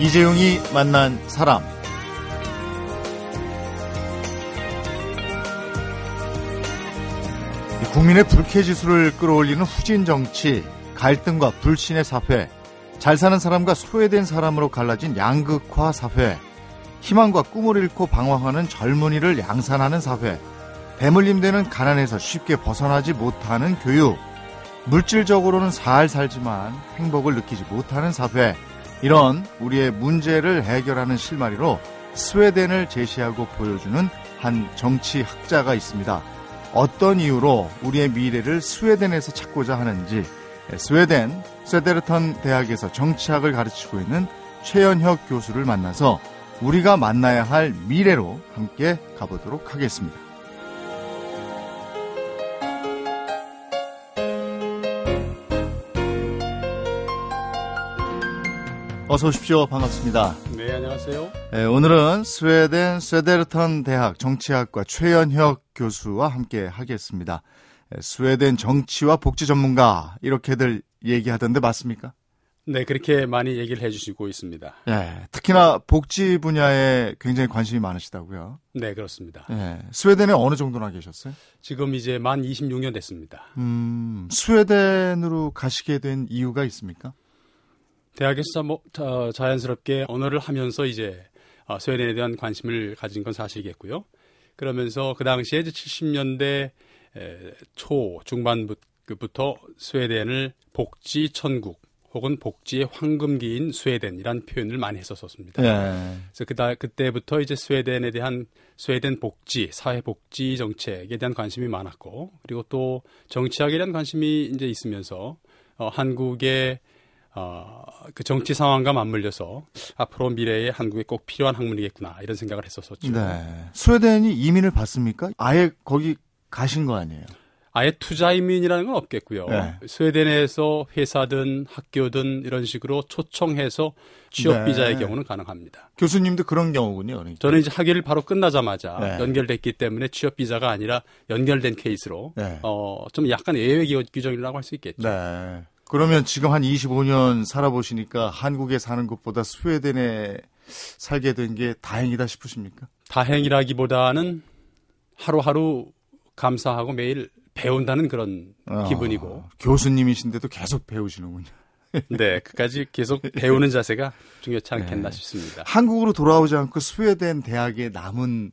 이재용이 만난 사람. 국민의 불쾌지수를 끌어올리는 후진 정치, 갈등과 불신의 사회, 잘 사는 사람과 소외된 사람으로 갈라진 양극화 사회, 희망과 꿈을 잃고 방황하는 젊은이를 양산하는 사회, 배물림되는 가난에서 쉽게 벗어나지 못하는 교육, 물질적으로는 잘 살지만 행복을 느끼지 못하는 사회, 이런 우리의 문제를 해결하는 실마리로 스웨덴을 제시하고 보여주는 한 정치학자가 있습니다. 어떤 이유로 우리의 미래를 스웨덴에서 찾고자 하는지 스웨덴 세데르턴 대학에서 정치학을 가르치고 있는 최연혁 교수를 만나서 우리가 만나야 할 미래로 함께 가보도록 하겠습니다. 어서 오십시오. 반갑습니다. 네, 안녕하세요. 네, 오늘은 스웨덴 스웨데르턴 대학 정치학과 최연혁 교수와 함께 하겠습니다. 네, 스웨덴 정치와 복지 전문가 이렇게들 얘기하던데 맞습니까? 네, 그렇게 많이 얘기를 해주시고 있습니다. 네, 특히나 복지 분야에 굉장히 관심이 많으시다고요. 네, 그렇습니다. 네, 스웨덴에 어느 정도나 계셨어요? 지금 이제 만 26년 됐습니다. 음, 스웨덴으로 가시게 된 이유가 있습니까? 대학에서 뭐 자연스럽게 언어를 하면서 이제 어, 스웨덴에 대한 관심을 가진 건 사실이겠고요. 그러면서 그 당시에 이제 70년대 초 중반부터 스웨덴을 복지 천국 혹은 복지의 황금기인 스웨덴이란 표현을 많이 했었습니다. 네. 그래서 그다 그때부터 이제 스웨덴에 대한 스웨덴 복지, 사회 복지 정책에 대한 관심이 많았고 그리고 또 정치학에 대한 관심이 이제 있으면서 어, 한국의 어, 그 정치 상황과 맞물려서 앞으로 미래에 한국에 꼭 필요한 학문이겠구나 이런 생각을 했었었죠. 네. 스웨덴이 이민을 받습니까? 아예 거기 가신 거 아니에요? 아예 투자 이민이라는 건 없겠고요. 네. 스웨덴에서 회사든 학교든 이런 식으로 초청해서 취업 비자의 네. 경우는 가능합니다. 교수님도 그런 경우군요. 그러니까. 저는 이제 학위를 바로 끝나자마자 네. 연결됐기 때문에 취업 비자가 아니라 연결된 케이스로 네. 어, 좀 약간 예외 규정이라고 할 수 있겠죠. 네. 그러면 지금 한 25년 살아보시니까 한국에 사는 것보다 스웨덴에 살게 된 게 다행이다 싶으십니까? 다행이라기보다는 하루하루 감사하고 매일 배운다는 그런 어, 기분이고. 교수님이신데도 계속 배우시는군요. 네, 끝까지 계속 배우는 자세가 중요치 않겠나 네. 싶습니다. 한국으로 돌아오지 않고 스웨덴 대학에 남은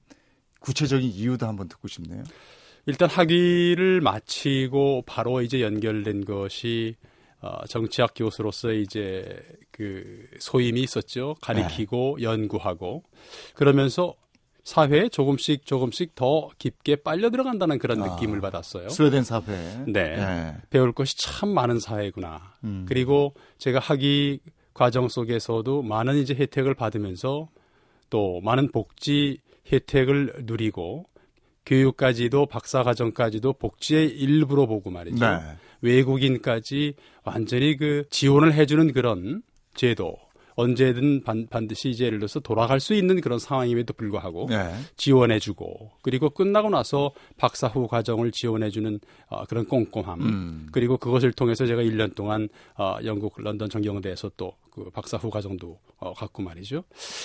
구체적인 이유도 한번 듣고 싶네요. 일단 학위를 마치고 바로 이제 연결된 것이 어, 정치학 교수로서 이제 그 소임이 있었죠. 가리키고 네. 연구하고 그러면서 사회에 조금씩 조금씩 더 깊게 빨려 들어간다는 그런 아, 느낌을 받았어요. 스웨덴 사회. 네. 네. 배울 것이 참 많은 사회구나. 음. 그리고 제가 학위 과정 속에서도 많은 이제 혜택을 받으면서 또 많은 복지 혜택을 누리고 교육까지도 박사 과정까지도 복지의 일부로 보고 말이죠. 네. 외국인까지 완전히 그 지원을 해주는 그런 제도 언제든 반, 드시 이제 예를 들어서 돌아갈 수 있는 그런 상황임에도 불구하고 네. 지원해주고 그리고 끝나고 나서 박사 후 과정을 지원해주는 어, 그런 꼼꼼함 음. 그리고 그것을 통해서 제가 1년 동안 어, 영국 런던 정경대에서 또 그 박사 후 과정도 어, 갖고 말이죠.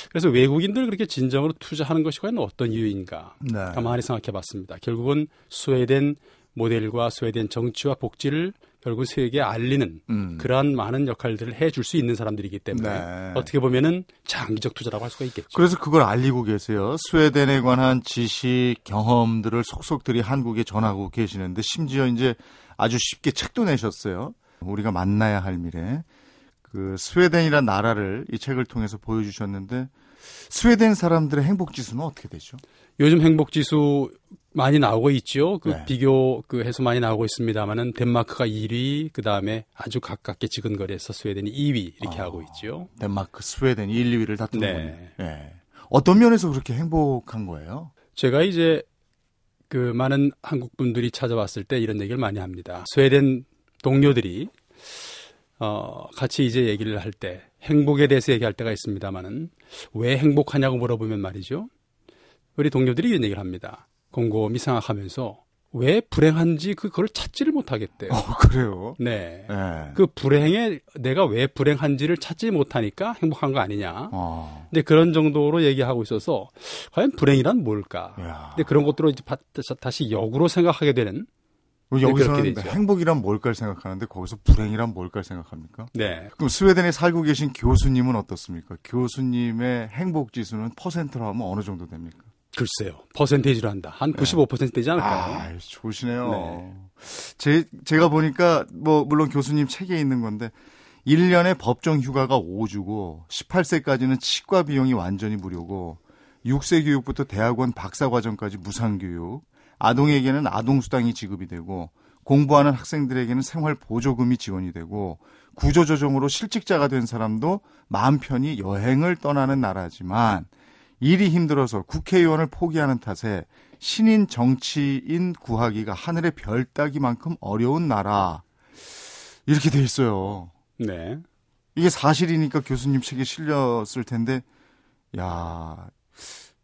그래서 외국인들 그렇게 진정으로 투자하는 것이 과연 어떤 이유인가 네. 가만히 생각해봤습니다. 결국은 스웨덴 모델과 스웨덴 정치와 복지를 결국 세계에 알리는 음. 그러한 많은 역할들을 해줄 수 있는 사람들이기 때문에 네. 어떻게 보면은 장기적 투자라고 할 수가 있겠죠. 그래서 그걸 알리고 계세요. 스웨덴에 관한 지식, 경험들을 속속들이 한국에 전하고 계시는데 심지어 이제 아주 쉽게 책도 내셨어요. 우리가 만나야 할 미래. 그 스웨덴이란 나라를 이 책을 통해서 보여주셨는데 스웨덴 사람들의 행복 지수는 어떻게 되죠? 요즘 행복 지수 많이 나오고 있죠. 그 네. 비교 그 해서 많이 나오고 있습니다만은 덴마크가 1위, 그 다음에 아주 가깝게 지근거리에서 스웨덴이 2위 이렇게 아, 하고 있죠. 덴마크, 스웨덴 1, 2위를 다투는군요. 네. 네. 어떤 면에서 그렇게 행복한 거예요? 제가 이제 그 많은 한국 분들이 찾아왔을 때 이런 얘기를 많이 합니다. 스웨덴 동료들이 어 같이 이제 얘기를 할 때 행복에 대해서 얘기할 때가 있습니다만은 왜 행복하냐고 물어보면 말이죠. 우리 동료들이 이런 얘기를 합니다. 곰곰이 생각하면서 왜 불행한지 그걸 찾지를 못하겠대요. 어, 그래요? 네. 네. 그 불행에 내가 왜 불행한지를 찾지 못하니까 행복한 거 아니냐. 어. 근데 그런 정도로 얘기하고 있어서 과연 불행이란 뭘까? 야. 근데 그런 것들을 이제 다시 역으로 생각하게 되는 여기서는 행복이란 뭘까 생각하는데 거기서 불행이란 뭘까 생각합니까? 네. 그럼 스웨덴에 살고 계신 교수님은 어떻습니까? 교수님의 행복 지수는 퍼센트로 하면 어느 정도 됩니까? 글쎄요. 퍼센테이지로 한다. 한 95% 되지 않을까요? 아, 좋으시네요. 네. 제, 제가 보니까 뭐 물론 교수님 책에 있는 건데 1년에 법정 휴가가 5주고 18세까지는 치과 비용이 완전히 무료고 6세 교육부터 대학원 박사 과정까지 무상 교육, 아동에게는 아동수당이 지급이 되고 공부하는 학생들에게는 생활 보조금이 지원이 되고 구조조정으로 실직자가 된 사람도 마음 편히 여행을 떠나는 나라지만 일이 힘들어서 국회의원을 포기하는 탓에 신인 정치인 구하기가 하늘의 별 따기만큼 어려운 나라. 이렇게 돼 있어요. 네. 이게 사실이니까 교수님 책에 실렸을 텐데, 야,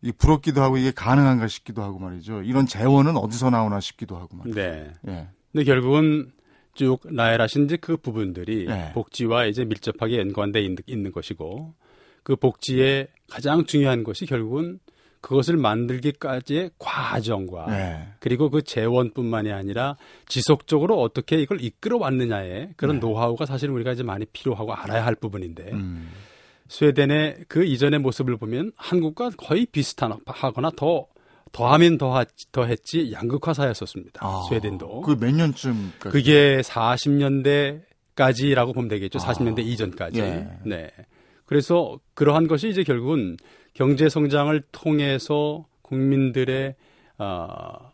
이 부럽기도 하고 이게 가능한가 싶기도 하고 말이죠. 이런 재원은 어디서 나오나 싶기도 하고 말이죠. 네. 예. 근데 결국은 쭉 나열하신 그 부분들이 네. 복지와 이제 밀접하게 연관돼 있는 것이고 그 복지의 가장 중요한 것이 결국은 그것을 만들기까지의 과정과 네. 그리고 그 재원뿐만이 아니라 지속적으로 어떻게 이걸 이끌어 왔느냐의 그런 네. 노하우가 사실 우리가 이제 많이 필요하고 알아야 할 부분인데 음. 스웨덴의 그 이전의 모습을 보면 한국과 거의 비슷한 하거나 더 더하면 더 더했지 양극화 사였었습니다. 아, 스웨덴도. 그 몇 년쯤? 그게 40년대까지라고 보면 되겠죠. 아, 40년대 이전까지. 예. 네. 그래서 그러한 것이 이제 결국은 경제 성장을 통해서 국민들의 어,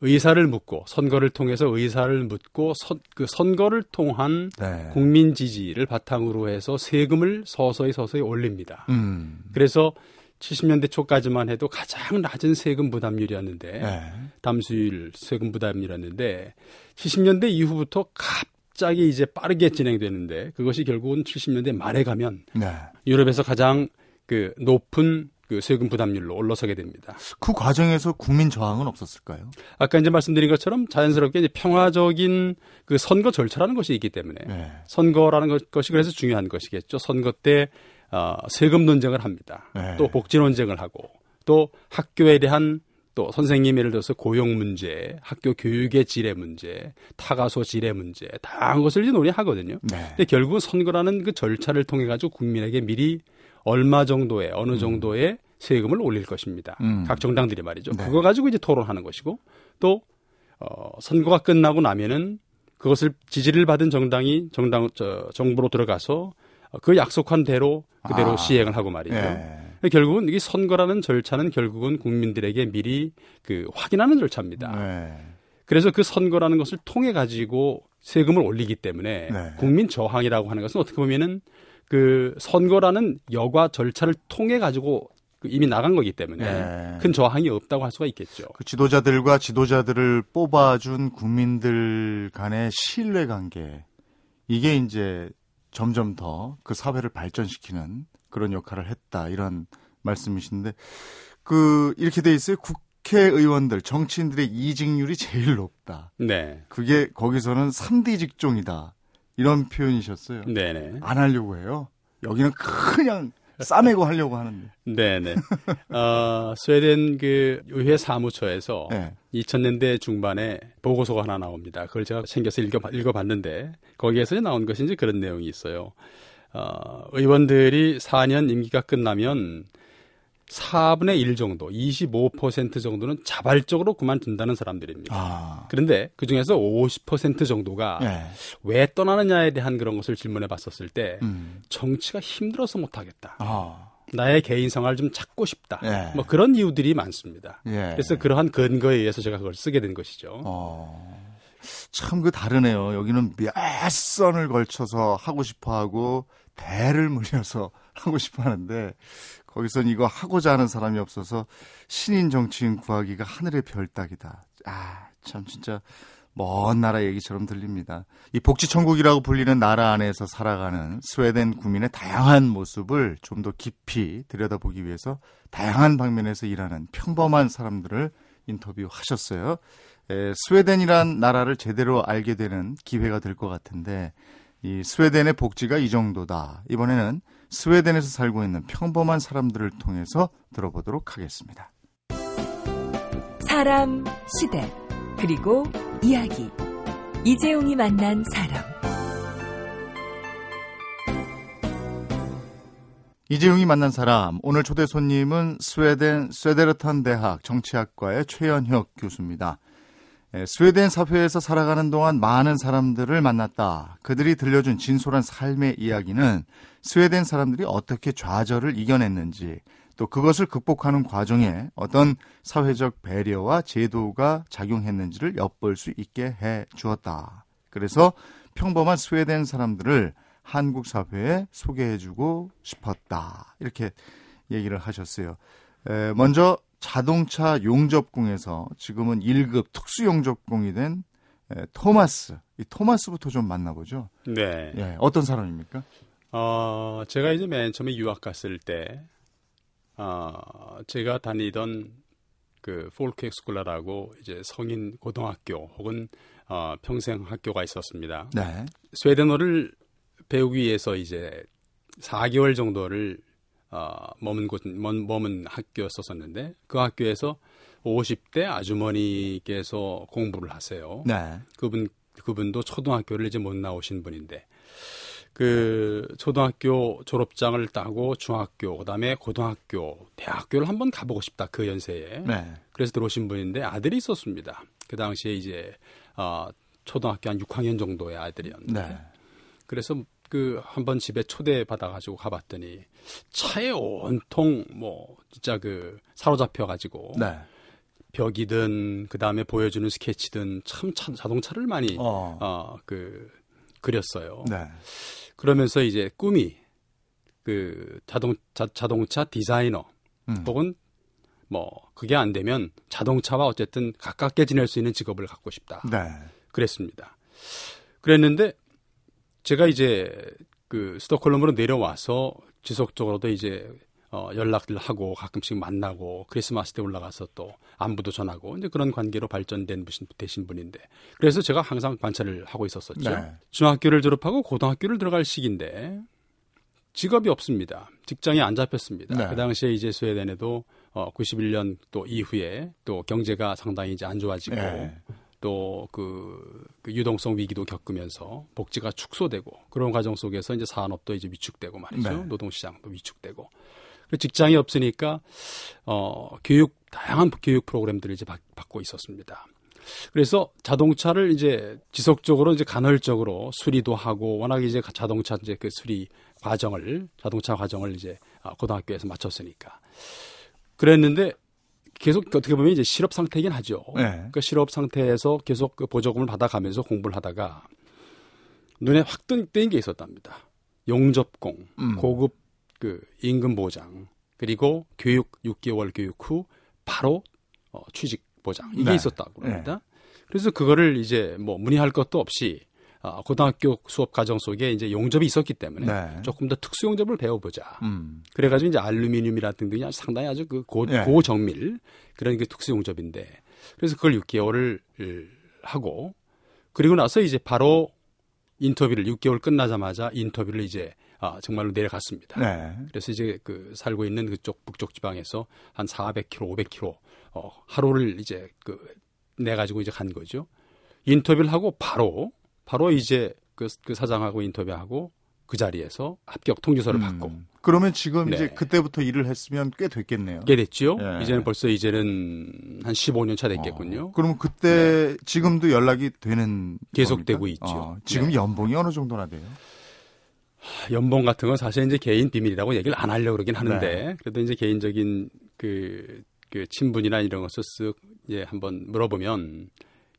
의사를 묻고 선거를 통해서 의사를 묻고 선, 그 선거를 통한 네. 국민 지지를 바탕으로 해서 세금을 서서히 서서히 올립니다. 음. 그래서 70년대 초까지만 해도 가장 낮은 세금 부담률이었는데 네. 담수율 세금 부담률이었는데 70년대 이후부터 갑 갑자기 이제 빠르게 진행되는데 그것이 결국은 70년대 말에 가면 네. 유럽에서 가장 그 높은 그 세금 부담률로 올라서게 됩니다. 그 과정에서 국민 저항은 없었을까요? 아까 이제 말씀드린 것처럼 자연스럽게 이제 평화적인 그 선거 절차라는 것이 있기 때문에 네. 선거라는 것, 것이 그래서 중요한 것이겠죠. 선거 때 어, 세금 논쟁을 합니다. 네. 또 복지 논쟁을 하고 또 학교에 대한 또 선생님 예를 들어서 고용 문제, 학교 교육의 질의 문제, 타가소 질의 문제, 다양한 것을 이제 논의하거든요. 네. 근데 결국은 선거라는 그 절차를 통해 가지고 국민에게 미리 얼마 정도의 어느 음. 정도의 음. 세금을 올릴 것입니다. 음. 각 정당들이 말이죠. 네. 그거 가지고 이제 토론하는 것이고 또 어, 선거가 끝나고 나면은 그것을 지지를 받은 정당이 정당 저 정부로 들어가서 그 약속한 대로 그대로 아. 시행을 하고 말이죠. 네. 결국은 이게 선거라는 절차는 결국은 국민들에게 미리 그 확인하는 절차입니다. 네. 그래서 그 선거라는 것을 통해 가지고 세금을 올리기 때문에 네. 국민 저항이라고 하는 것은 어떻게 보면은 그 선거라는 여과 절차를 통해 가지고 그 이미 나간 거기 때문에 네. 큰 저항이 없다고 할 수가 있겠죠. 그 지도자들과 지도자들을 뽑아준 국민들 간의 신뢰 관계 이게 이제 점점 더 그 사회를 발전시키는 그런 역할을 했다 이런 말씀이신데 그 이렇게 돼 있어요. 국회의원들 정치인들의 이직률이 제일 높다. 네. 그게 거기서는 3대 직종이다. 이런 표현이셨어요. 네네. 안 하려고 해요. 여기는 그냥 싸매고 하려고 하는데. 네네. 어, 스웨덴 그 의회 사무처에서 네. 2000년대 중반에 보고서가 하나 나옵니다. 그걸 제가 챙겨서 읽어, 읽어봤는데 거기에서 나온 이제 그런 내용이 있어요. 어, 의원들이 4년 임기가 끝나면 4분의 1 정도, 25% 정도는 자발적으로 그만둔다는 사람들입니다. 아. 그런데 그 중에서 50% 정도가 네. 왜 떠나느냐에 대한 그런 것을 질문해 봤었을 때 음. 정치가 힘들어서 못하겠다. 아. 나의 개인 생활을 좀 찾고 싶다. 예. 뭐 그런 이유들이 많습니다. 예. 그래서 그러한 근거에 의해서 제가 그걸 쓰게 된 것이죠. 어. 참 그 다르네요. 여기는 몇 선을 걸쳐서 하고 싶어 하고 배를 물려서 하고 싶어 하는데 거기선 이거 하고자 하는 사람이 없어서 신인 정치인 구하기가 하늘의 별 따기다. 아, 참 진짜 먼 나라 얘기처럼 들립니다. 이 복지 천국이라고 불리는 나라 안에서 살아가는 스웨덴 국민의 다양한 모습을 좀 더 깊이 들여다보기 위해서 다양한 방면에서 일하는 평범한 사람들을 인터뷰 하셨어요. 에, 스웨덴이란 나라를 제대로 알게 되는 기회가 될 것 같은데 이 스웨덴의 복지가 이 정도다. 이번에는 스웨덴에서 살고 있는 평범한 사람들을 통해서 들어보도록 하겠습니다. 사람, 시대, 그리고 이야기. 이재용이 만난 사람. 이재용이 만난 사람 오늘 초대 손님은 스웨덴 스웨데르탄 대학 정치학과의 최연혁 교수입니다. 예, 스웨덴 사회에서 살아가는 동안 많은 사람들을 만났다. 그들이 들려준 진솔한 삶의 이야기는 스웨덴 사람들이 어떻게 좌절을 이겨냈는지 또 그것을 극복하는 과정에 어떤 사회적 배려와 제도가 작용했는지를 엿볼 수 있게 해 주었다. 그래서 평범한 스웨덴 사람들을 한국 사회에 소개해 주고 싶었다. 이렇게 얘기를 하셨어요. 에, 먼저 자동차 용접공에서 지금은 1급 특수 용접공이 된 에, 토마스. 이 토마스부터 좀 만나보죠. 네. 예, 어떤 사람입니까? 어, 제가 이제 맨 처음에 유학 갔을 때, 어, 제가 다니던 그 폴크엑스쿨라라고 이제 성인 고등학교 혹은 어, 평생 학교가 있었습니다. 네. 스웨덴어를 배우기 위해서 이제 4개월 정도를 어, 머문 곳, 머문, 머문 학교였었는데 그 학교에서 50대 아주머니께서 공부를 하세요. 네. 그분 그분도 초등학교를 이제 못 나오신 분인데 그 초등학교 졸업장을 따고 중학교 그다음에 고등학교 대학교를 한번 가보고 싶다 그 연세에 네. 그래서 들어오신 분인데 아들이 있었습니다. 그 당시에 이제 어, 초등학교 한 6학년 정도의 아들이었는데 네. 그래서 그 한번 집에 초대 받아 가지고 가봤더니 차에 온통 뭐 진짜 그 사로잡혀 가지고 네. 벽이든 그 다음에 보여주는 스케치든 참 차, 자동차를 많이 어. 어 그 그렸어요. 네. 그러면서 이제 꿈이 그 자동 자, 자동차 디자이너 음. 혹은 뭐 그게 안 되면 자동차와 어쨌든 가깝게 지낼 수 있는 직업을 갖고 싶다. 네. 그랬습니다. 그랬는데 제가 이제 그 스톡홀름으로 내려와서 지속적으로도 이제 어, 연락들 하고 가끔씩 만나고 크리스마스 때 올라가서 또 안부도 전하고 이제 그런 관계로 발전된 분 되신 분인데 그래서 제가 항상 관찰을 하고 있었었죠. 네. 중학교를 졸업하고 고등학교를 들어갈 시기인데 직업이 없습니다. 직장이 안 잡혔습니다. 네. 그 당시에 이제 스웨덴에도 어, 91년 또 이후에 또 경제가 상당히 이제 안 좋아지고 네. 또그 그 유동성 위기도 겪으면서 복지가 축소되고 그런 과정 속에서 이제 산업도 이제 위축되고 말이죠. 네. 노동시장도 위축되고. 그 직장이 없으니까 어 교육 다양한 교육 프로그램들을 이제 받, 받고 있었습니다. 그래서 자동차를 이제 지속적으로 이제 간헐적으로 수리도 하고 워낙 이제 자동차 이제 그 수리 과정을 자동차 과정을 이제 아, 고등학교에서 마쳤으니까 그랬는데 계속 어떻게 보면 이제 실업 상태이긴 하죠. 네. 그 실업 상태에서 계속 그 보조금을 받아가면서 공부를 하다가 눈에 확 뜬 게 있었답니다. 용접공, 음. 고급 그 임금 보장, 그리고 교육 6개월 교육 후 바로 어, 취직 보장 이게 네. 있었다고 합니다. 그래서 그거를 이제 뭐 문의할 것도 없이 어, 고등학교 수업 과정 속에 이제 용접이 있었기 때문에 네. 조금 더 특수 용접을 배워보자. 음. 그래가지고 이제 알루미늄이라든지 아주 상당히 아주 그 고, 네. 고정밀 그런 그 특수 용접인데 그래서 그걸 6개월을 하고 그리고 나서 이제 바로 인터뷰를 6개월 끝나자마자 인터뷰를 이제 아, 정말로 내려갔습니다. 네. 그래서 이제 그 살고 있는 그쪽 북쪽 지방에서 한 400km, 500km 어, 하루를 이제 그 내 가지고 이제 간 거죠. 인터뷰를 하고 바로 바로 이제 그, 그 사장하고 인터뷰하고 그 자리에서 합격 통지서를 받고 음. 그러면 지금 네. 이제 그때부터 일을 했으면 꽤 됐겠네요. 게 됐죠. 예. 이제는 벌써 이제는 한 15년 차 됐겠군요. 어, 그러면 그때 지금도 연락이 되는 계속되고 겁니까? 있죠. 어, 지금 네. 연봉이 어느 정도나 돼요? 연봉 같은 건 사실 이제 개인 비밀이라고 얘기를 안 하려고 그러긴 하는데 네. 그래도 이제 개인적인 그, 그 친분이나 이런 것을 쓱 예, 한번 물어보면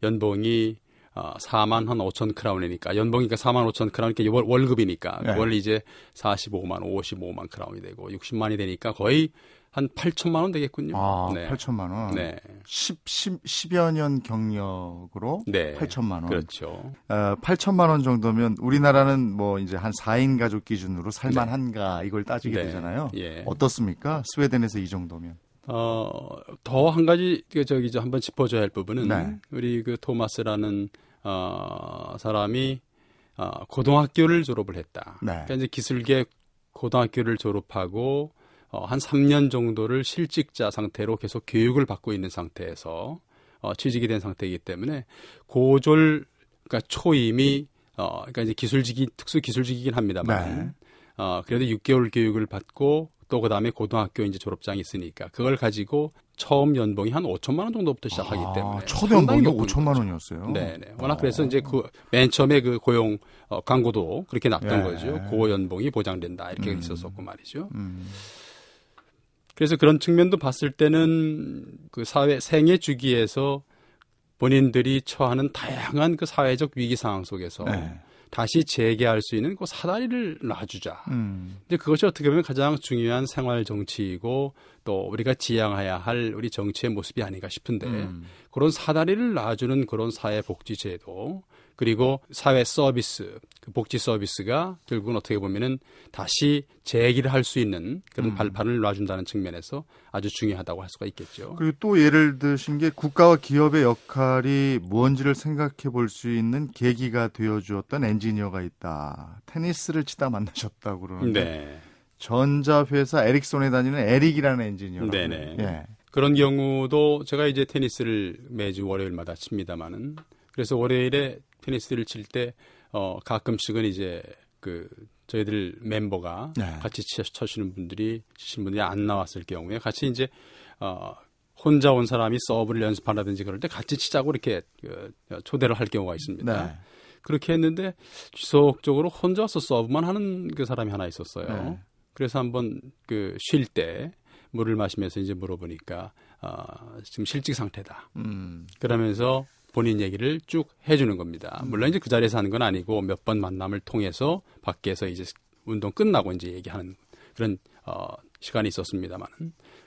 연봉이 어, 4만 한 5천 크라운이니까 연봉이니까 4만 5천 크라운 이렇게 월, 월급이니까 네. 월 이제 45만 55만 크라운이 되고 60만이 되니까 거의 한 8천만 원 되겠군요. 아, 네. 8천만 원. 네. 10, 10, 10여 년 경력으로 네. 8천만 원. 그렇죠. 어, 8천만 원 정도면 우리나라는 뭐 이제 한 4인 가족 기준으로 살만한가 이걸 따지게 네. 되잖아요. 예. 어떻습니까? 스웨덴에서 이 정도면. 어, 더 한 가지 그 저기 저 한번 짚어줘야 할 부분은 네. 우리 그 토마스라는 어, 사람이 어, 고등학교를 졸업을 했다. 네. 그러니까 이제 기술계 고등학교를 졸업하고 어, 한 3년 정도를 실직자 상태로 계속 교육을 받고 있는 상태에서 어, 취직이 된 상태이기 때문에 고졸 그러니까 초임이 어, 그러니까 이제 기술직이 특수 기술직이긴 합니다만 네. 어, 그래도 6개월 교육을 받고 또 그다음에 고등학교 이제 졸업장이 있으니까 그걸 가지고 처음 연봉이 한 5천만 원 정도부터 시작하기 아, 때문에 첫 연봉이 5천만 원이었어요. 네, 네. 워낙 아. 그래서 이제 그 맨 처음에 그 고용 어, 광고도 그렇게 났던 예. 거죠. 고 연봉이 보장된다 이렇게 음. 있었었고 말이죠. 음. 그래서 그런 측면도 봤을 때는 그 사회 생애 주기에서 본인들이 처하는 다양한 그 사회적 위기 상황 속에서 네. 다시 재개할 수 있는 그 사다리를 놔주자. 음. 근데 그것이 어떻게 보면 가장 중요한 생활 정치이고 또 우리가 지향해야 할 우리 정치의 모습이 아닌가 싶은데 음. 그런 사다리를 놔주는 그런 사회 복지 제도 그리고 사회 서비스, 그 복지 서비스가 결국은 어떻게 보면은 다시 재기를 할 수 있는 그런 음. 발판을 놔준다는 측면에서 아주 중요하다고 할 수가 있겠죠. 그리고 또 예를 드신 게 국가와 기업의 역할이 무언지를 생각해 볼 수 있는 계기가 되어 주었던 엔지니어가 있다. 테니스를 치다 만나셨다고 그러는데 네. 전자회사 에릭손에 다니는 에릭이라는 엔지니어. 네네. 예. 그런 경우도 제가 이제 테니스를 매주 월요일마다 칩니다마는 그래서 월요일에 테니스를 칠 때 어, 가끔씩은 이제 그 저희들 mem버가 네. 같이 쳐시는 분들이 치시는 분들이 안 나왔을 경우에 같이 이제 어, 혼자 온 사람이 서브를 연습하라든지 그럴 때 같이 치자고 이렇게 그, 초대를 할 경우가 있습니다. 네. 그렇게 했는데 지속적으로 혼자서 서브만 하는 그 사람이 하나 있었어요. 네. 그래서 한번 그 쉴 때 물을 마시면서 이제 물어보니까 어, 지금 실직 상태다. 음. 그러면서 본인 얘기를 쭉 해주는 겁니다. 물론 이제 그 자리에서 하는 건 아니고 몇 번 만남을 통해서 밖에서 이제 운동 끝나고 이제 얘기하는 그런 어, 시간이 있었습니다만.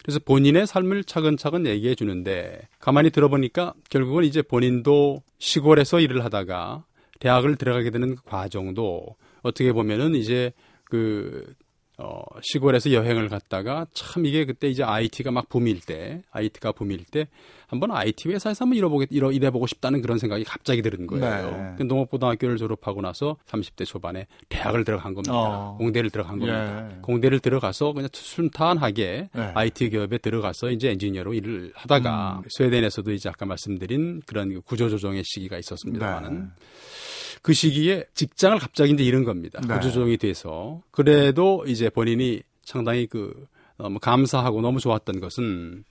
그래서 본인의 삶을 차근차근 얘기해 주는데 가만히 들어보니까 결국은 이제 본인도 시골에서 일을 하다가 대학을 들어가게 되는 그 과정도 어떻게 보면은 이제 그 어, 시골에서 여행을 갔다가 참 이게 그때 이제 IT가 막 붐일 때, IT가 붐일 때 한번 IT 회사에서 한번 일해보게, 일어, 일해보고 싶다는 그런 생각이 갑자기 드는 거예요. 네. 그 농업고등학교를 졸업하고 나서 30대 초반에 대학을 들어간 겁니다. 어. 공대를 들어간 겁니다. 예. 공대를 들어가서 그냥 순탄하게 네. IT 기업에 들어가서 이제 엔지니어로 일을 하다가 음. 스웨덴에서도 이제 아까 말씀드린 그런 구조조정의 시기가 있었습니다만은 네. 그 시기에 직장을 갑자기 이제 잃은 겁니다. 네. 구조조정이 돼서. 그래도 이제 본인이 상당히 그 너무 감사하고 너무 좋았던 것은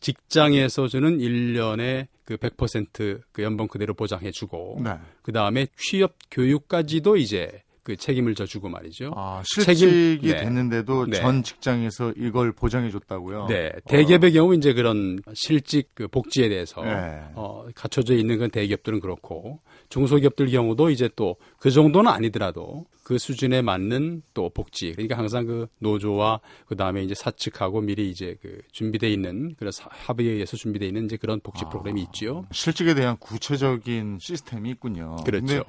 직장에서 주는 1년에 그 100%그 연봉 그대로 보장해 주고 네. 그 다음에 취업 교육까지도 이제 그 책임을 져주고 말이죠. 아, 실직이 책임, 네. 됐는데도 네. 전 직장에서 이걸 보장해줬다고요. 네, 대기업의 어. 경우 이제 그런 실직 그 복지에 대해서 네. 어, 갖춰져 있는 건 대기업들은 그렇고 중소기업들 경우도 이제 또 그 정도는 아니더라도 그 수준에 맞는 또 복지 그러니까 항상 그 노조와 그 다음에 이제 사측하고 미리 이제 그 준비돼 있는 그런 합의에 의해서 준비돼 있는 이제 그런 복지 아, 프로그램이 있죠. 실직에 대한 구체적인 시스템이 있군요. 그렇죠.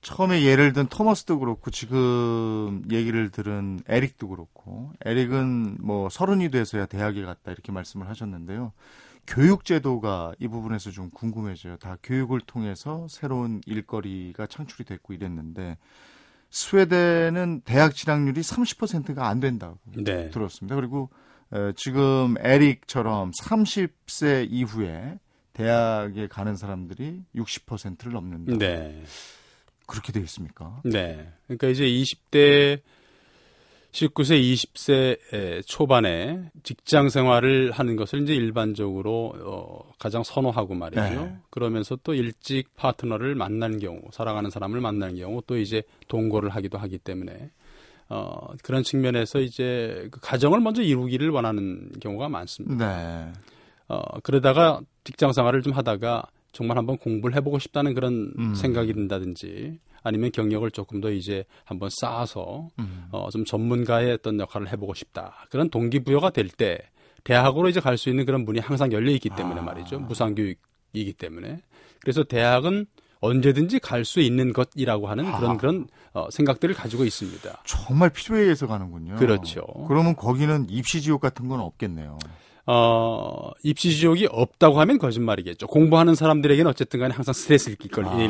처음에 예를 든 토머스도 그렇고 지금 얘기를 들은 에릭도 그렇고 에릭은 뭐 서른이 돼서야 대학에 갔다 이렇게 말씀을 하셨는데요. 교육 제도가 이 부분에서 좀 궁금해져요. 다 교육을 통해서 새로운 일거리가 창출이 됐고 이랬는데 스웨덴은 대학 진학률이 30%가 안 된다고 네. 들었습니다. 그리고 어, 지금 에릭처럼 30세 이후에 대학에 가는 사람들이 60%를 넘는다. 네. 그렇게 되어 있습니까? 네. 그러니까 이제 20대 19세, 20세 초반에 직장 생활을 하는 것을 이제 일반적으로 어, 가장 선호하고 말이죠. 네. 그러면서 또 일찍 파트너를 만난 경우, 사랑하는 사람을 만나는 경우 또 이제 동거를 하기도 하기 때문에 어, 그런 측면에서 이제 그 가정을 먼저 이루기를 원하는 경우가 많습니다. 네. 어, 그러다가 직장 생활을 좀 하다가 정말 한번 공부를 해보고 싶다는 그런 음. 생각이 든다든지 아니면 경력을 조금 더 이제 한번 쌓아서 음. 어, 좀 전문가의 어떤 역할을 해보고 싶다 그런 동기부여가 될 때 대학으로 이제 갈 수 있는 그런 문이 항상 열려 있기 때문에 아. 말이죠 무상교육이기 때문에 그래서 대학은 언제든지 갈 수 있는 것이라고 하는 그런 아. 그런 어, 생각들을 가지고 있습니다. 정말 필요해 서 가는군요. 그렇죠. 그러면 거기는 입시 지옥 같은 건 없겠네요. 어, 입시 지옥이 없다고 하면 거짓말이겠죠. 공부하는 사람들에게는 어쨌든 간에 항상 스트레스일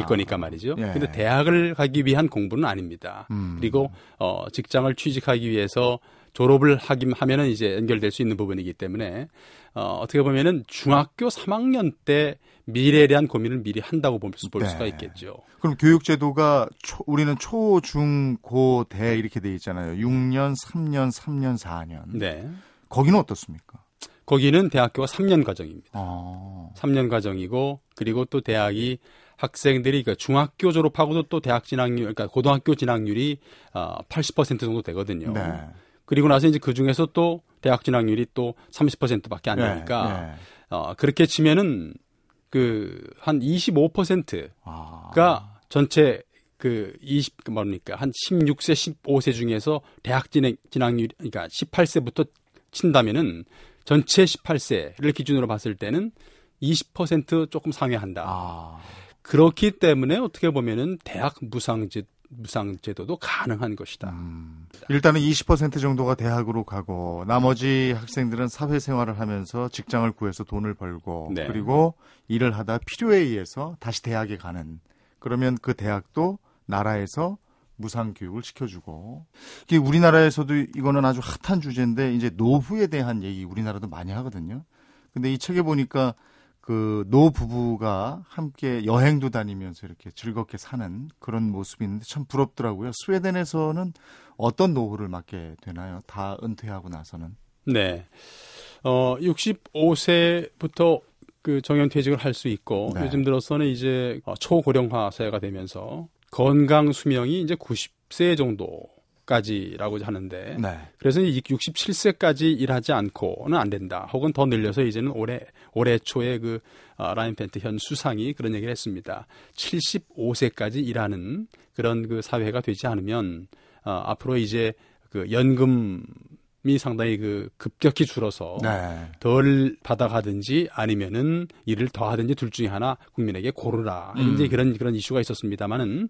아. 거니까 말이죠. 예. 근데 대학을 가기 위한 공부는 아닙니다. 음. 그리고 어, 직장을 취직하기 위해서 졸업을 하긴 하면은 이제 연결될 수 있는 부분이기 때문에 어, 어떻게 보면은 중학교 3학년 때 미래에 대한 고민을 미리 한다고 볼, 볼 네. 수가 있겠죠. 그럼 교육 제도가 초, 우리는 초, 중, 고, 대 이렇게 돼 있잖아요. 6년, 3년, 3년, 4년. 네. 거기는 어떻습니까? 거기는 대학교가 3년 과정입니다. 아. 3년 과정이고 그리고 또 대학이 학생들이 그러니까 중학교 졸업하고도 또 대학 진학률 그러니까 고등학교 진학률이 어, 80% 정도 되거든요. 네. 그리고 나서 이제 그 중에서 또 대학 진학률이 또 30%밖에 안 네, 되니까 네, 네. 어, 그렇게 치면은 그 한 25%가 아. 전체 그 20, 그 뭡니까? 한 16세, 15세 중에서 대학 진학, 진학률, 그러니까 18세부터 친다면은 전체 18세를 기준으로 봤을 때는 20% 조금 상회한다. 아. 그렇기 때문에 어떻게 보면은 대학 무상제 무상제도도 가능한 것이다. 음. 일단은 20% 정도가 대학으로 가고 나머지 학생들은 사회생활을 하면서 직장을 구해서 돈을 벌고 네. 그리고 일을 하다 필요에 의해서 다시 대학에 가는 그러면 그 대학도 나라에서 무상 교육을 시켜주고 이게 우리나라에서도 이거는 아주 핫한 주제인데 이제 노후에 대한 얘기 우리나라도 많이 하거든요. 근데 이 책에 보니까 그 노 부부가 함께 여행도 다니면서 이렇게 즐겁게 사는 그런 모습이 있는데 참 부럽더라고요. 스웨덴에서는 어떤 노후를 맞게 되나요? 다 은퇴하고 나서는? 네. 어, 65세부터 그 정년퇴직을 할 수 있고 네. 요즘 들어서는 이제 초고령화 사회가 되면서 건강 수명이 이제 90세 정도까지라고 하는데 네. 그래서 67세까지 일하지 않고는 안 된다. 혹은 더 늘려서 이제는 올해 올해 초에 그 어, 라인 펜트 현 수상이 그런 얘기를 했습니다. 75세까지 일하는 그런 그 사회가 되지 않으면 어, 앞으로 이제 그 연금 이 상당히 그 급격히 줄어서 네. 덜 받아가든지 아니면은 일을 더 하든지 둘 중에 하나 국민에게 고르라. 음. 이제 그런 그런 이슈가 있었습니다만은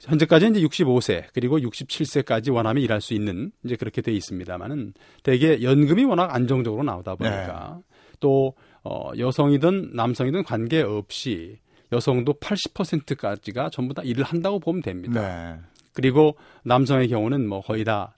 현재까지 이제 65세 그리고 67세까지 원하면 일할 수 있는 이제 그렇게 돼 있습니다만은 대개 연금이 워낙 안정적으로 나오다 보니까 네. 또 어, 여성이든 남성이든 관계 없이 여성도 80%까지가 전부 다 일을 한다고 보면 됩니다. 네. 그리고 남성의 경우는 뭐 거의 다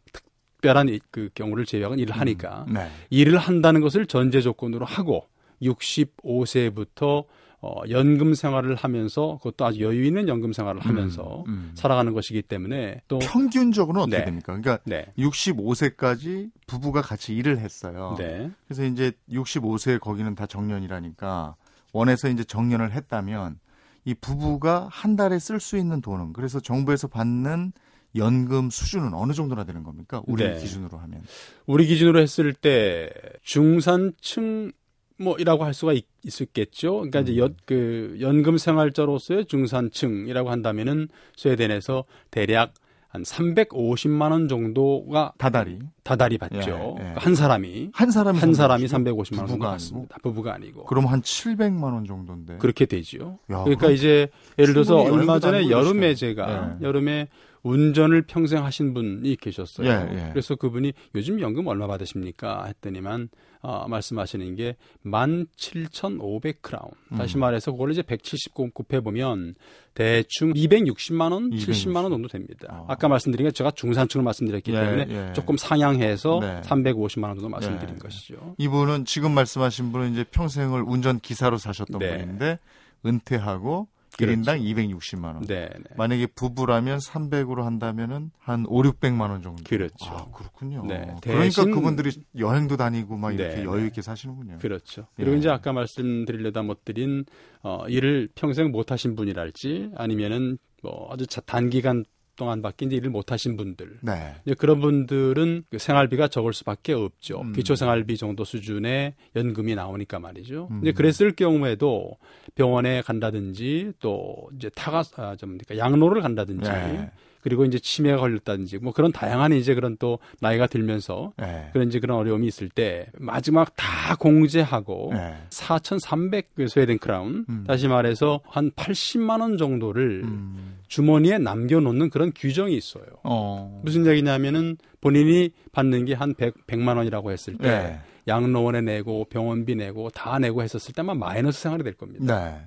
특별한 그 경우를 제외하고 일을 음, 하니까 음, 네. 일을 한다는 것을 전제 조건으로 하고 65세부터 어, 연금 생활을 하면서 그것도 아주 여유 있는 연금 생활을 음, 하면서 음, 음. 살아가는 것이기 때문에 또 평균적으로는 어떻게 네. 됩니까? 그러니까 네. 65세까지 부부가 같이 일을 했어요. 네. 그래서 이제 65세 거기는 다 정년이라니까 원해서 이제 정년을 했다면 이 부부가 한 달에 쓸 수 있는 돈은 그래서 정부에서 받는 연금 수준은 어느 정도나 되는 겁니까? 우리 네. 기준으로 하면. 우리 기준으로 했을 때 중산층 뭐이라고 할 수가 있, 있겠죠. 그러니까 음. 이제 연, 그 연금 생활자로서의 중산층이라고 한다면은 스웨덴에서 대략 한 350만 원 정도가 다달이 다달이 받죠. 예, 예. 한 사람이 한 사람이 한 사람이 350만 원 정도 받습니다. 부부가 아니고. 그럼 한 700만 원 정도인데. 그렇게 되지요. 야, 그러니까 이제 예를 들어서 얼마 전에 여름에 제가 예. 여름에 운전을 평생 하신 분이 계셨어요. 예, 예. 그래서 그분이 요즘 연금 얼마 받으십니까? 했더니만 어, 말씀하시는 게 17,500크라운. 음. 다시 말해서 그걸 이제 170 곱해 보면 대충 260만 원, 260. 70만 원 정도 됩니다. 어. 아까 말씀드린 게 제가 중산층을 말씀드렸기 예, 때문에 예. 조금 상향해서 네. 350만 원 정도 말씀드린 예. 것이죠. 이분은 지금 말씀하신 분은 이제 평생을 운전 기사로 사셨던 네. 분인데 은퇴하고 그렇죠. 1인당 260만 원. 네, 네. 만약에 부부라면 300으로 한다면은 한 5, 600만 원 정도. 그렇죠. 아, 그렇군요. 네. 그러니까. 그분들이 여행도 다니고 막 이렇게 네, 여유 있게 사시는군요. 그렇죠. 예. 그리고 이제 아까 말씀드리려다 못 드린 어, 일을 평생 못 하신 분이랄지 아니면은 뭐 아주 단기간 동안밖에 이제 일을 못 하신 분들. 네. 이제 그런 분들은 그 생활비가 적을 수밖에 없죠. 음. 기초 생활비 정도 수준의 연금이 나오니까 말이죠. 음. 이제 그랬을 경우에도 병원에 간다든지 또 이제 타가 아, 좀 그러니까 양로를 간다든지 네. 그리고 이제 치매가 걸렸다든지 뭐 그런 다양한 이제 그런 또 나이가 들면서 네. 그런 이제 그런 어려움이 있을 때 마지막 다 공제하고 네. 4,300그 스웨덴 크라운 음. 다시 말해서 한 80만 원 정도를 음. 주머니에 남겨놓는 그런 규정이 있어요. 어. 무슨 얘기냐면은 본인이 받는 게 한 100, 100만 원이라고 했을 때 네. 양로원에 내고 병원비 내고 다 내고 했었을 때만 마이너스 생활이 될 겁니다. 네.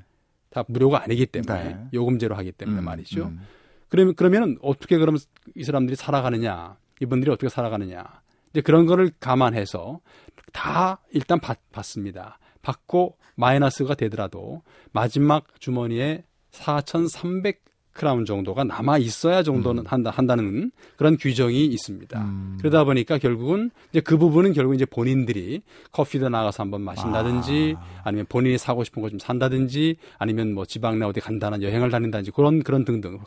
다 무료가 아니기 때문에 네. 요금제로 하기 때문에 음, 말이죠. 음. 그러면 그러면 어떻게 그럼 이 사람들이 살아가느냐? 이분들이 어떻게 살아가느냐? 이제 그런 거를 감안해서 다 일단 받, 받습니다. 받고 마이너스가 되더라도 마지막 주머니에 4,300 크라운 정도가 남아 있어야 정도는 음. 한다 한다는 그런 규정이 있습니다. 음. 그러다 보니까 결국은 이제 그 부분은 결국 이제 본인들이 커피도 나가서 한번 마신다든지 아. 니면 본인이 사고 싶은 거 좀 산다든지 아니면 뭐 지방 내 어디 간다는 여행을 다닌다든지 그런 그런 등등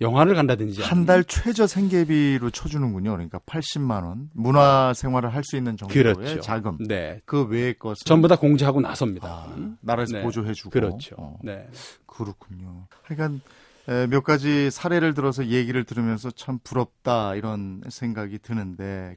영화를 간다든지 한 달 최저 생계비로 쳐주는군요. 그러니까 80만 원 문화 생활을 할 수 있는 정도의 그렇죠. 자금. 네. 그 외의 것은 전부 다 공제하고 나섭니다. 아, 나라에서 네. 보조해주고. 그렇죠. 어, 네. 그렇군요. 그러니까 에, 몇 가지 사례를 들어서 얘기를 들으면서 참 부럽다 이런 생각이 드는데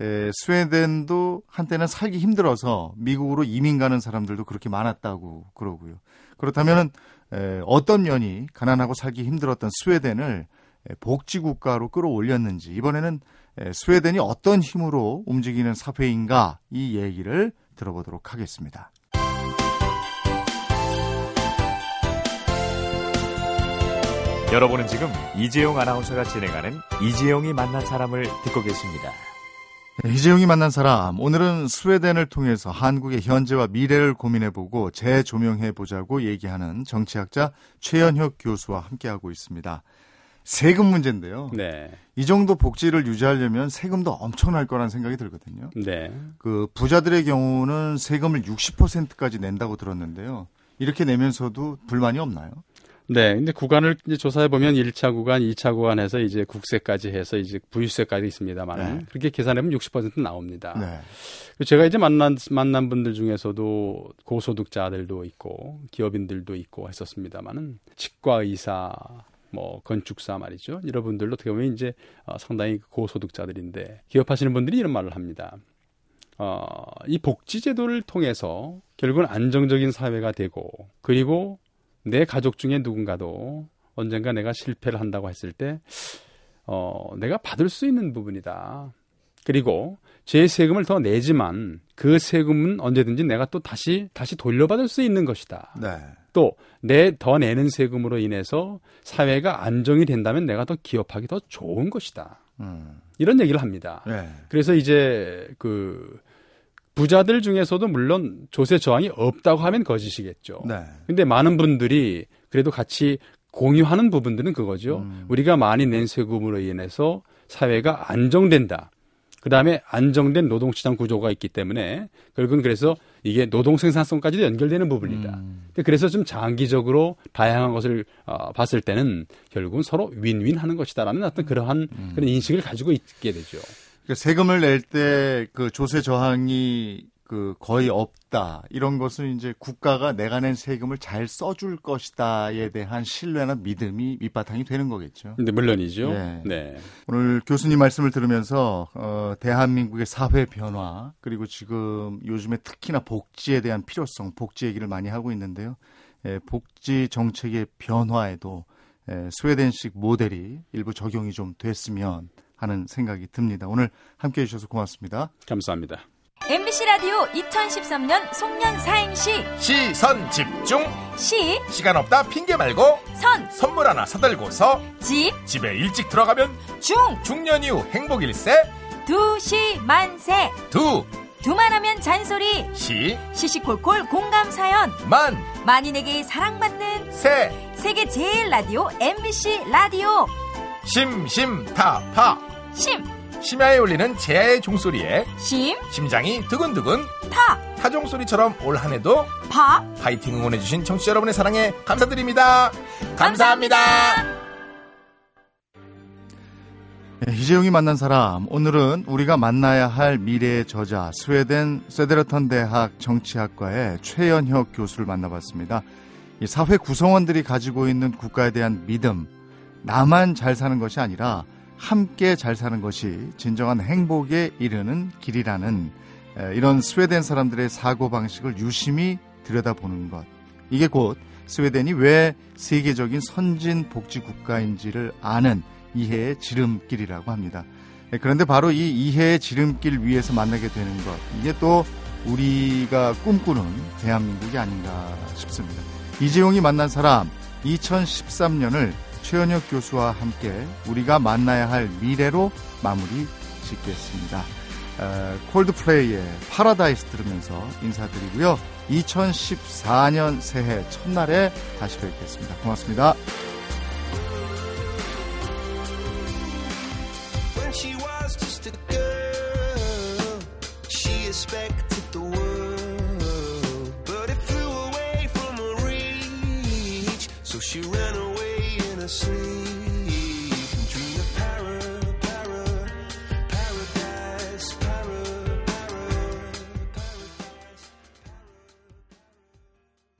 에, 스웨덴도 한때는 살기 힘들어서 미국으로 이민 가는 사람들도 그렇게 많았다고 그러고요. 그렇다면 에, 어떤 면이 가난하고 살기 힘들었던 스웨덴을 에, 복지 국가로 끌어올렸는지 이번에는 에, 스웨덴이 어떤 힘으로 움직이는 사회인가 이 얘기를 들어보도록 하겠습니다. 여러분은 지금 이재용 아나운서가 진행하는 이재용이 만난 사람을 듣고 계십니다. 네, 이재용이 만난 사람 오늘은 스웨덴을 통해서 한국의 현재와 미래를 고민해보고 재조명해 보자고 얘기하는 정치학자 최연혁 교수와 함께하고 있습니다. 세금 문제인데요. 네. 이 정도 복지를 유지하려면 세금도 엄청날 거란 생각이 들거든요. 네. 그 부자들의 경우는 세금을 60%까지 낸다고 들었는데요. 이렇게 내면서도 불만이 없나요? 네. 근데 구간을 이제 조사해 보면 1차 구간, 2차 구간에서 이제 국세까지 해서 이제 부유세까지 있습니다만 네. 그렇게 계산하면 60% 나옵니다. 네. 제가 이제 만난 만난 분들 중에서도 고소득자들도 있고 기업인들도 있고 했었습니다만은 치과 의사 뭐 건축사 말이죠. 이런 분들도 어떻게 보면 이제 어, 상당히 고소득자들인데 기업하시는 분들이 이런 말을 합니다. 어, 이 복지 제도를 통해서 결국은 안정적인 사회가 되고 그리고 내 가족 중에 누군가도 언젠가 내가 실패를 한다고 했을 때 어, 내가 받을 수 있는 부분이다. 그리고 제 세금을 더 내지만 그 세금은 언제든지 내가 또 다시 다시 돌려받을 수 있는 것이다. 네. 또내 더 내는 세금으로 인해서 사회가 안정이 된다면 내가 더 기업하기 더 좋은 것이다. 음. 이런 얘기를 합니다. 네. 그래서 이제 그 부자들 중에서도 물론 조세 저항이 없다고 하면 거짓이겠죠. 네. 근데 많은 분들이 그래도 같이 공유하는 부분들은 그거죠. 음. 우리가 많이 낸 세금으로 인해서 사회가 안정된다. 그 다음에 안정된 노동시장 구조가 있기 때문에 결국은 그래서 이게 노동 생산성까지도 연결되는 부분이다. 음. 그래서 좀 장기적으로 다양한 것을 어, 봤을 때는 결국은 서로 윈윈 하는 것이다라는 어떤 그러한 음. 그런 인식을 가지고 있게 되죠. 그러니까 세금을 낼 때 그 조세 저항이 그 거의 없다 이런 것은 이제 국가가 내가 낸 세금을 잘 써줄 것이다에 대한 신뢰나 믿음이 밑바탕이 되는 거겠죠. 근데 물론이죠. 네. 네. 오늘 교수님 말씀을 들으면서 어, 대한민국의 사회 변화 그리고 지금 요즘에 특히나 복지에 대한 필요성, 복지 얘기를 많이 하고 있는데요. 예, 복지 정책의 변화에도 예, 스웨덴식 모델이 일부 적용이 좀 됐으면 하는 생각이 듭니다. 오늘 함께 해주셔서 고맙습니다. 감사합니다. MBC 라디오 2013년 송년 사행시. 시선 집중. 시, 시간 없다 핑계 말고 선, 선물 하나 사들고서 집, 집에 일찍 들어가면 중, 중년 이후 행복 일세. 두시 만세. 두. 두말하면 잔소리. 시. 시시콜콜 공감 사연. 만. 만인에게 사랑받는 세. 세계 제일 라디오 MBC 라디오. 심심타파 심, 심야에 울리는 제야의 종소리에 심, 심장이 두근두근 타, 타종 소리처럼 올 한해도 파. 파이팅 응원해주신 청취자 여러분의 사랑에 감사드립니다. 감사합니다. 예, 이재용이 만난 사람. 오늘은 우리가 만나야 할 미래의 저자 스웨덴 쇠데르턴 대학 정치학과의 최연혁 교수를 만나봤습니다. 이 사회 구성원들이 가지고 있는 국가에 대한 믿음, 나만 잘 사는 것이 아니라 함께 잘 사는 것이 진정한 행복에 이르는 길이라는 에, 이런 스웨덴 사람들의 사고 방식을 유심히 들여다보는 것. 이게 곧 스웨덴이 왜 세계적인 선진 복지 국가인지를 아는 이해의 지름길이라고 합니다. 네, 그런데 바로 이 이해의 지름길 위에서 만나게 되는 것, 이게 또 우리가 꿈꾸는 대한민국이 아닌가 싶습니다. 이재용이 만난 사람 2013년을 최연혁 교수와 함께 우리가 만나야 할 미래로 마무리 짓겠습니다. 어, 콜드플레이의 파라다이스 들으면서 인사드리고요. 2014년 새해 첫날에 다시 뵙겠습니다. 고맙습니다. asleep.